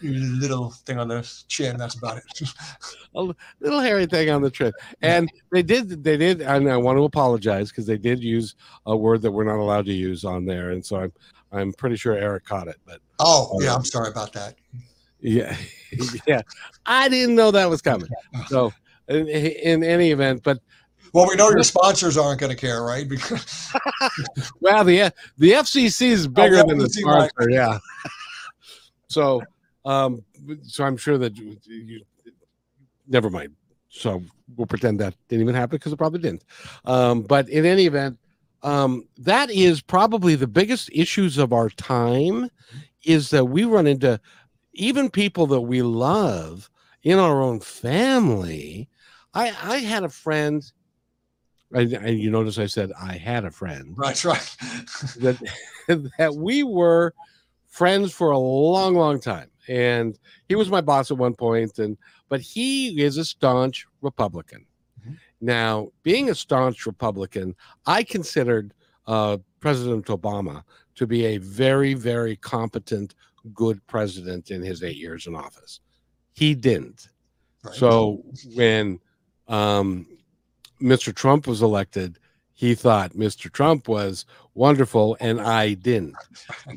little thing on the chin. That's about it. a little hairy thing on the trip. And they did, they did, and I want to apologize because they did use a word that we're not allowed to use on there, and so I'm, I'm pretty sure Eric caught it. But Oh, yeah. I'm sorry about that. Yeah, yeah, I didn't know that was coming. So in, in any event, but Well, we know your sponsors aren't going to care, right? Because well, the the FCC is bigger the than the right. sponsor, yeah. So Um, so I'm sure that you, you never mind. So we'll pretend that didn't even happen because it probably didn't. Um, but in any event, um, that is probably the biggest issues of our time is that we run into even people that we love in our own family. I I had a friend. I, I you notice I said I had a friend Right, right. that that we were friends for a long, long time, and he was my boss at one point, and but he is a staunch Republican. Mhm. Now, being a staunch Republican, I considered uh, President Obama to be a very, very competent, good president in his eight years in office. He didn't. right. So when um, Mr. Trump was elected, he thought Mr. Trump was wonderful and I didn't.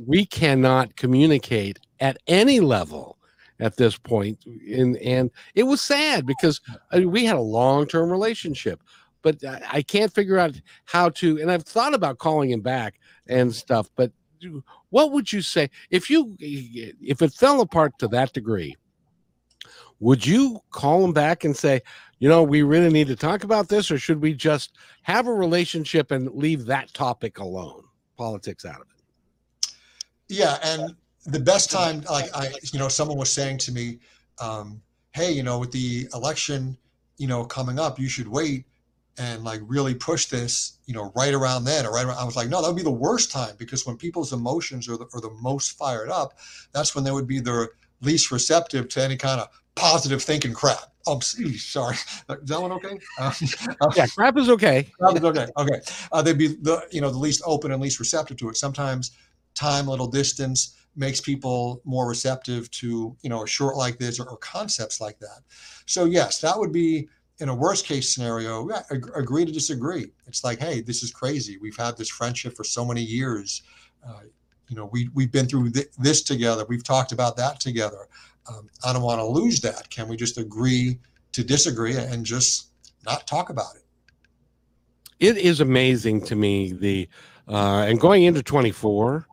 We cannot communicate at any level at this point and and it was sad because I mean, we had a long-term relationship but I, I can't figure out how to and I've thought about calling him back and stuff but what would you say if you if it fell apart to that degree would you call him back and say you know we really need to talk about this or should we just have a relationship and leave that topic alone politics out of it? Yeah, and the best time, like I, you know, someone was saying to me, um, "Hey, you know, with the election, you know, coming up, you should wait and like really push this, you know, right around then or right around." I was like, "No, that would be the worst time because when people's emotions are the, are the most fired up, that's when they would be the least receptive to any kind of positive thinking crap." Oh, sorry. Is that one okay? Um, yeah crap is okay that was okay. Okay. Uh, they'd be the you know the least open and least receptive to it. Sometimes time, little distance makes people more receptive to you know a short like this or, or concepts like that. So yes, that would be in a worst case scenario. Agree to disagree. It's like, hey, this is crazy. We've had this friendship for so many years. Uh, you know, we we've been through th- this together. We've talked about that together. Um, I don't want to lose that. Can we just agree to disagree and just not talk about it? it is amazing to me the uh and going into 24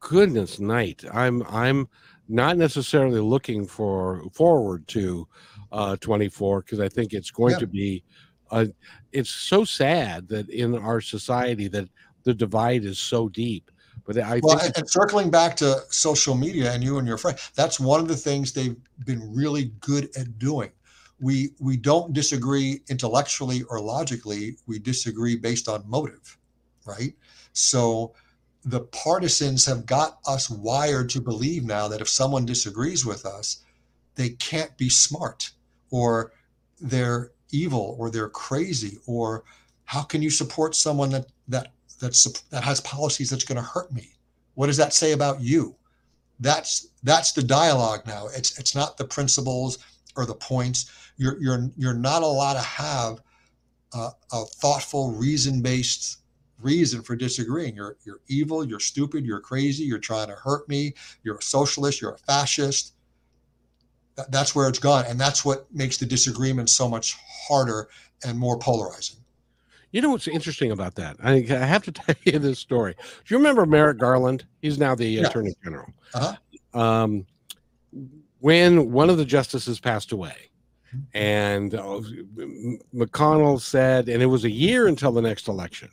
goodness night i'm i'm not necessarily looking for forward to uh 24 because i think it's going Yeah. to be uh it's so sad that in our society that the divide is so deep but i Well, think and, circling back to social media and you and your friend, that's one of the things they've been really good at doing. We we don't disagree intellectually or logically. We disagree based on motive, right? So the partisans have got us wired to believe now that if someone disagrees with us, they can't be smart or they're evil or they're crazy or how can you support someone that that that's that has policies that's going to hurt me? What does that say about you? That's that's the dialogue now. It's it's not the principles or the points. You're you're you're not allowed to have a, a thoughtful reason based reason for disagreeing. You're you're evil you're stupid you're crazy you're trying to hurt me you're a socialist you're a fascist that, that's where it's gone and that's what makes the disagreement so much harder and more polarizing. You know what's interesting about that? I, I have to tell you this story. Do you remember merrick garland? He's now the Yeah. attorney general. Uh-huh. um when one of the justices passed away and uh, McConnell said, and it was a year until the next election,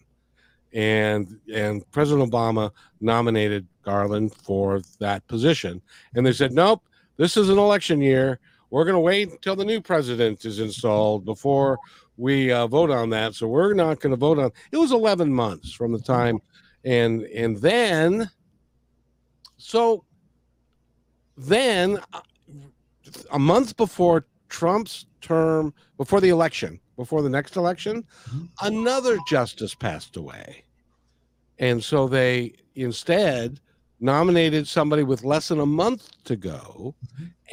and and President Obama nominated Garland for that position, and they said, nope, this is an election year. We're going to wait until the new president is installed before we uh, vote on that. So we're not going to vote on. It was 11 months from the time, and and then, so then uh, a month before Trump's term, before the election, before the next election, Mhm. another justice passed away. And so they instead nominated somebody with less than a month to go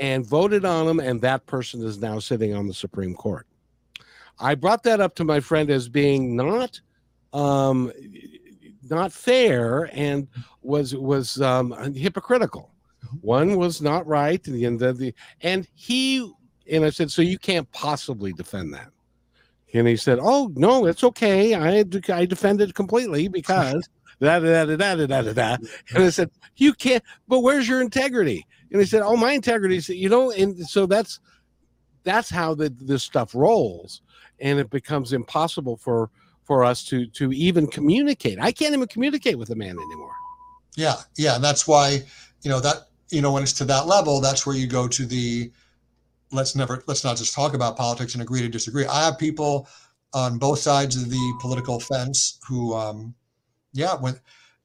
and voted on him, and that person is now sitting on the Supreme Court. I brought that up to my friend as being not um not fair and was was um hypocritical. One was not right and the, the, the and he and i said so you can't possibly defend that. And he said oh no it's okay. I i defended completely because da da da da da da da. da. And I said, "You can't." But where's your integrity? And he said, "Oh, my integrity is you know." And so that's that's how the, this stuff rolls, and it becomes impossible for for us to to even communicate. I can't even communicate with a man anymore. Yeah, yeah, and that's why you know that you know when it's to that level, that's where you go to the let's never let's not just talk about politics and agree to disagree. I have people on both sides of the political fence who um, yeah, when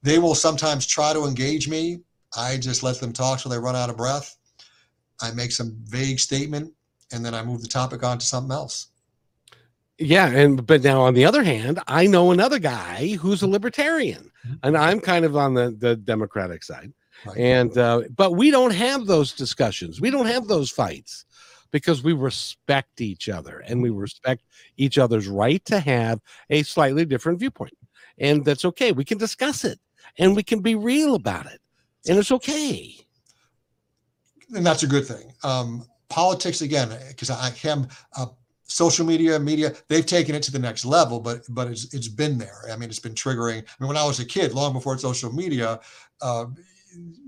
they will sometimes try to engage me, I just let them talk till they run out of breath. I make some vague statement, and then I move the topic on to something else. Yeah, and but now on the other hand, I know another guy who's a libertarian, and I'm kind of on the the Democratic side. Right. And uh, but we don't have those discussions. We don't have those fights because we respect each other and we respect each other's right to have a slightly different viewpoint. And that's okay. We can discuss it and we can be real about it. And it's okay. and that's a good thing. Um, politics again, because I am uh, social media, media, they've taken it to the next level, but but it's it's been there. I mean, it's been triggering. I mean, when I was a kid, long before social media, uh,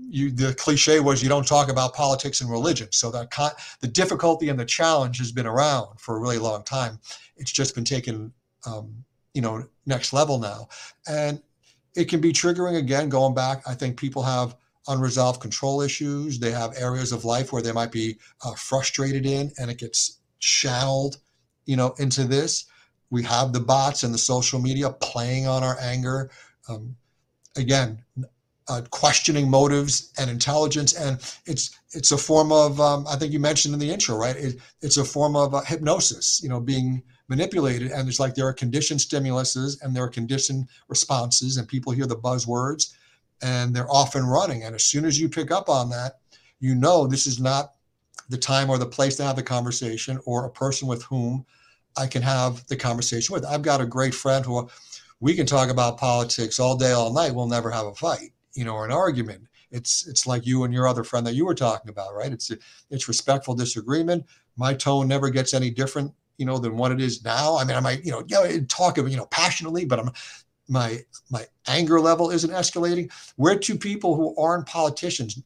you the cliche was you don't talk about politics and religion. So that con- the difficulty and the challenge has been around for a really long time. It's just been taken, um, you know, next level now, and it can be triggering again. Going back, I think people have unresolved control issues. They have areas of life where they might be uh, frustrated in, and it gets channeled, you know, into this. We have the bots and the social media playing on our anger. Um, again, uh, questioning motives and intelligence, and it's it's a form of um, I think you mentioned in the intro, right? It, it's a form of uh, hypnosis, you know, being manipulated, and it's like there are conditioned stimuluses and there are conditioned responses, and people hear the buzzwords and they're off and running. And as soon as you pick up on that, you know this is not the time or the place to have the conversation or a person with whom I can have the conversation with. I've got a great friend who we can talk about politics all day, all night. We'll never have a fight, you know, or an argument. It's it's like you and your other friend that you were talking about, right? It's it's respectful disagreement. My tone never gets any different, you know, than what it is now. I mean, I might, you know, yeah, talk, you know, passionately, but I'm my my anger level isn't escalating. We're two people who aren't politicians.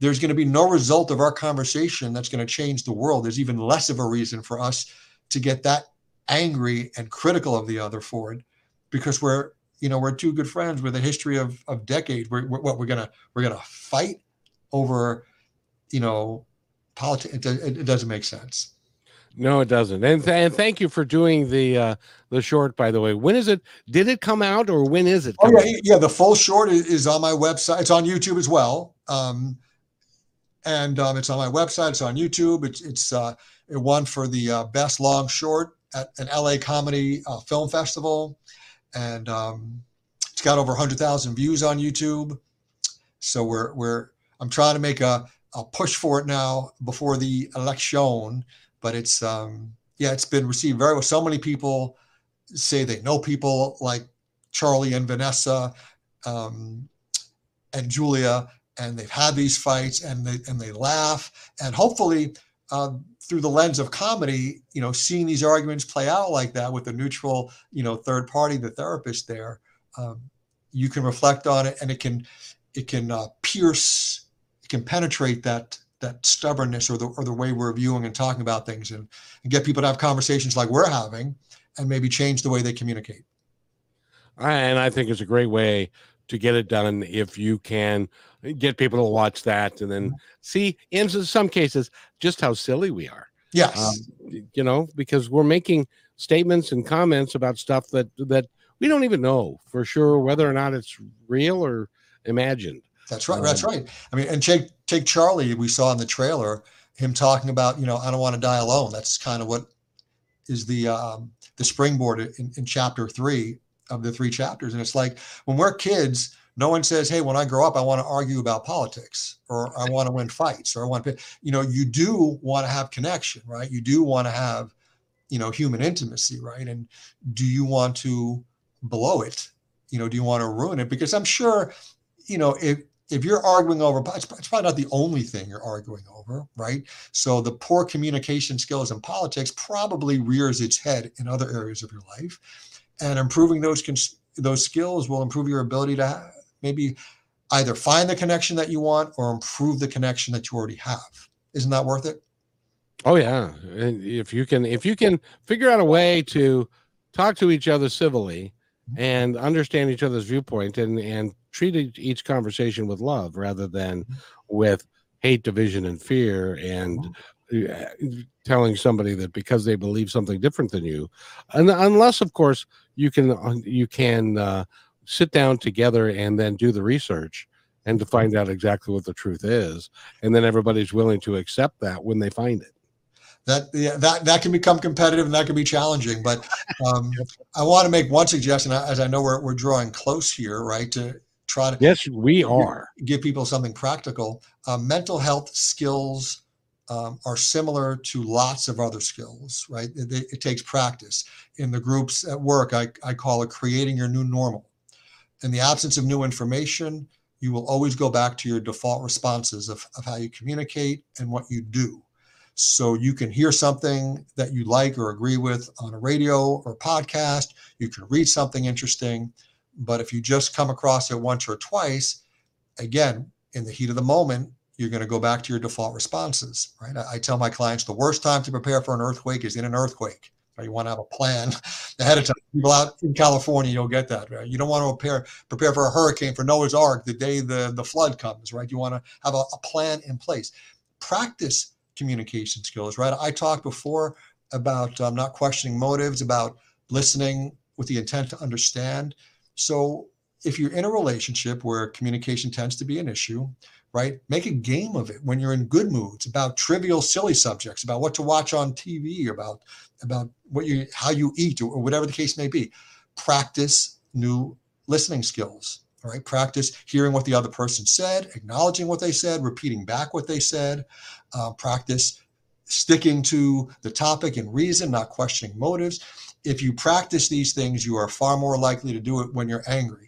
There's going to be no result of our conversation that's going to change the world. There's even less of a reason for us to get that angry and critical of the other for it because we're you know we're two good friends with a history of of decades. We're, we're what we're gonna we're gonna fight over you know politics it, it, it doesn't make sense No, it doesn't. And, th- and thank you for doing the uh, the short. By the way, when is it? Did it come out or when is it? Oh yeah, yeah. The full short is, is on my website. It's on YouTube as well, um, and um, it's on my website. It's on YouTube. It's it's uh, it won for the uh, best long short at an LA Comedy uh, Film Festival, and um, it's got over hundred thousand views on YouTube. So we're we're I'm trying to make a, a push for it now before the election, but it's um, yeah, it's been received very well. So many people say they know people like Charlie and Vanessa um, and Julia, and they've had these fights, and they and they laugh, and hopefully uh, through the lens of comedy, you know, seeing these arguments play out like that with a neutral, you know, third party, the therapist there, um, you can reflect on it, and it can it can uh, pierce, it can penetrate that that stubbornness or the or the way we're viewing and talking about things, and, and get people to have conversations like we're having, and maybe change the way they communicate. and I think it's a great way to get it done if you can get people to watch that and then see in some cases just how silly we are. Yes. Um, you know, because we're making statements and comments about stuff that that we don't even know for sure whether or not it's real or imagined. That's right. That's Um, right. I mean, and take take Charlie. We saw in the trailer him talking about, you know, I don't want to die alone. That's kind of what is the um, the springboard in, in chapter three of the three chapters. And it's like when we're kids, no one says, "Hey, when I grow up, I want to argue about politics or I want to win fights or I want to." You know, you do want to have connection, right? You do want to have, you know, human intimacy, right? And do you want to blow it? You know, do you want to ruin it? Because I'm sure, you know, if if you're arguing over, it's, it's probably not the only thing you're arguing over, right? So the poor communication skills in politics probably rears its head in other areas of your life, and improving those cons- those skills will improve your ability to have, maybe either find the connection that you want or improve the connection that you already have. Isn't that worth it? Oh yeah, and if you can if you can figure out a way to talk to each other civilly mm-hmm. and understand each other's viewpoint and and treat each- conversation with love rather than with hate, division, and fear and uh, telling somebody that because they believe something different than you, and unless of course you can uh, you can uh, sit down together and then do the research and to find out exactly what the truth is, and then everybody's willing to accept that when they find it. that yeah, that that can become competitive and that can be challenging. But um, I want to make one suggestion, as I know we're we're drawing close here, right? To try to Yes, we are. give people something practical. Uh, mental health skills um, are similar to lots of other skills, right? It, it- takes practice. In the groups at work, I, I call it creating your new normal. In the absence of new information, you will always go back to your default responses of, of how you communicate and what you do. So you can hear something that you like or agree with on a radio or podcast. You can read something interesting. But if you just come across it once or twice, again, in the heat of the moment, you're going to go back to your default responses, right? I, I tell my clients the worst time to prepare for an earthquake is in an earthquake. Right? You want to have a plan ahead of time. People out in California, you'll get that. Right? You don't want to prepare prepare for a hurricane for Noah's Ark the day the, the flood comes, right? You want to have a, a plan in place. Practice communication skills, right? I talked before about um, not questioning motives, about listening with the intent to understand. So if you're in a relationship where communication tends to be an issue, right? Make a game of it when you're in good moods about trivial, silly subjects, about what to watch on TV, about about what you how you eat, or whatever the case may be. Practice new listening skills. All right. Practice hearing what the other person said, acknowledging what they said, repeating back what they said. Uh, practice sticking to the topic and reason, not questioning motives. If you practice these things, you are far more likely to do it when you're angry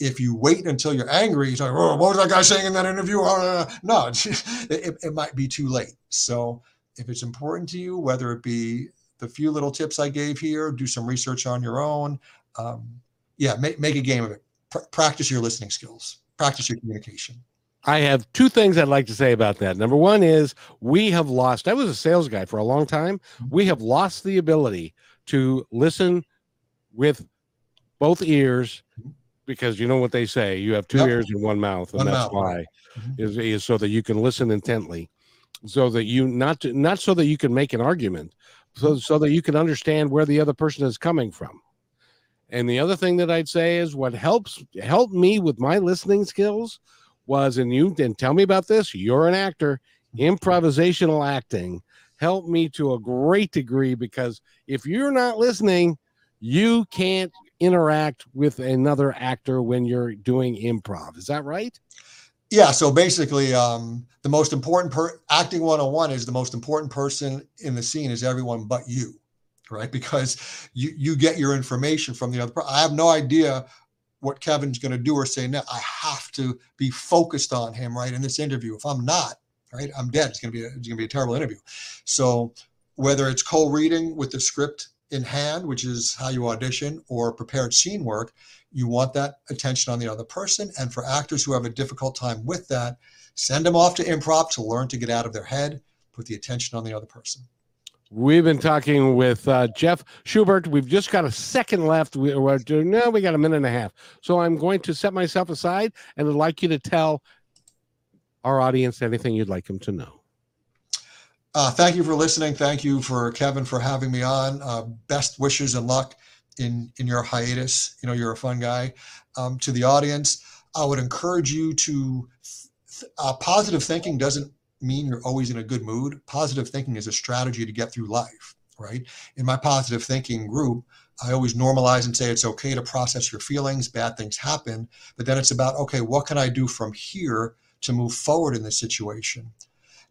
if you wait until you're angry, it's like, oh, what was that guy saying in that interview? Uh, no, it, it might be too late. So if it's important to you, whether it be the few little tips I gave here, do some research on your own. Um, yeah, make, make a game of it. Pr- practice your listening skills, practice your communication. I have two things I'd like to say about that. Number one is we have lost, I was a sales guy for a long time. We have lost the ability to listen with both ears because you know what they say you have two Yep. ears and one mouth, and One that's mouth, why. Mhm. is, is so that you can listen intently, so that you not to, not so that you can make an argument, so so that you can understand where the other person is coming from. And the other thing that I'd say is what helps help me with my listening skills was, and you and tell me about this. You're an actor, improvisational acting helped me to a great degree because if you're not listening, you can't interact with another actor when you're doing improv. Is that right? Yeah. So basically, um, the most important per acting 101 is the most important person in the scene is everyone but you, right? Because you you get your information from the other. I have no idea what Kevin's going to do or say now. I have to be focused on him, right, in this interview. If I'm not, right, I'm dead. It's going to be a, it's going to be a terrible interview. So whether it's co-reading with the script in hand, which is how you audition, or prepared scene work, you want that attention on the other person. And for actors who have a difficult time with that, send them off to improv to learn to get out of their head, put the attention on the other person. We've been talking with uh, Jeff Schubert. We've just got a second left. We, we're doing, no, we got a minute and a half. So I'm going to set myself aside and I'd like you to tell our audience anything you'd like them to know. Uh, thank you for listening. Thank you for Kevin for having me on. Uh, best wishes and luck in in your hiatus. You know you're a fun guy. Um, to the audience, I would encourage you to. Uh, positive thinking doesn't mean you're always in a good mood. Positive thinking is a strategy to get through life. Right. In my positive thinking group, I always normalize and say it's okay to process your feelings. Bad things happen, but then it's about okay, what can I do from here to move forward in this situation?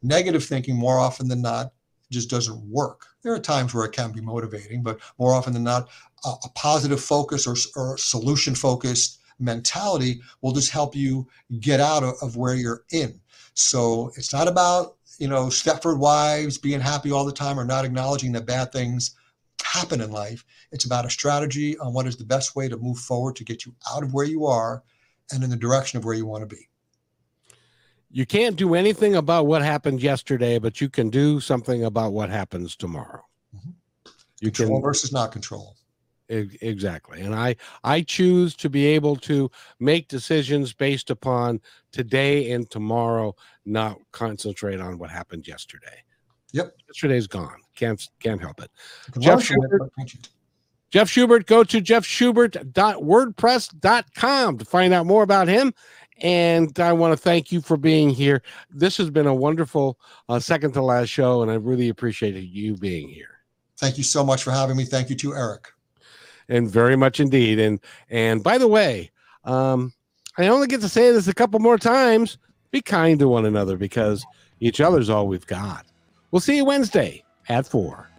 negative thinking more often than not just doesn't work. There are times where it can be motivating, but more often than not, a, a positive focus or, or solution focused mentality will just help you get out of, of where you're in. So it's not about, you know, Stepford wives being happy all the time or not acknowledging that bad things happen in life. It's about a strategy on what is the best way to move forward to get you out of where you are and in the direction of where you want to be. You can't do anything about what happened yesterday, but you can do something about what happens tomorrow. Mhm. You Control can versus not control. E- exactly and i i choose to be able to make decisions based upon today and tomorrow not concentrate on what happened yesterday Yep. yesterday's gone can't can't help it Jeff it, Schubert. you? jeff schubert go to jeffschubert.wordpress.com to find out more about him and i want to thank you for being here this has been a wonderful uh, second to last show and i really appreciated you being here Thank you so much for having me. Thank you to Eric. and very much indeed. And and by the way, um, I only get to say this a couple more times. Be kind to one another because each other's all we've got. We'll see you Wednesday at four.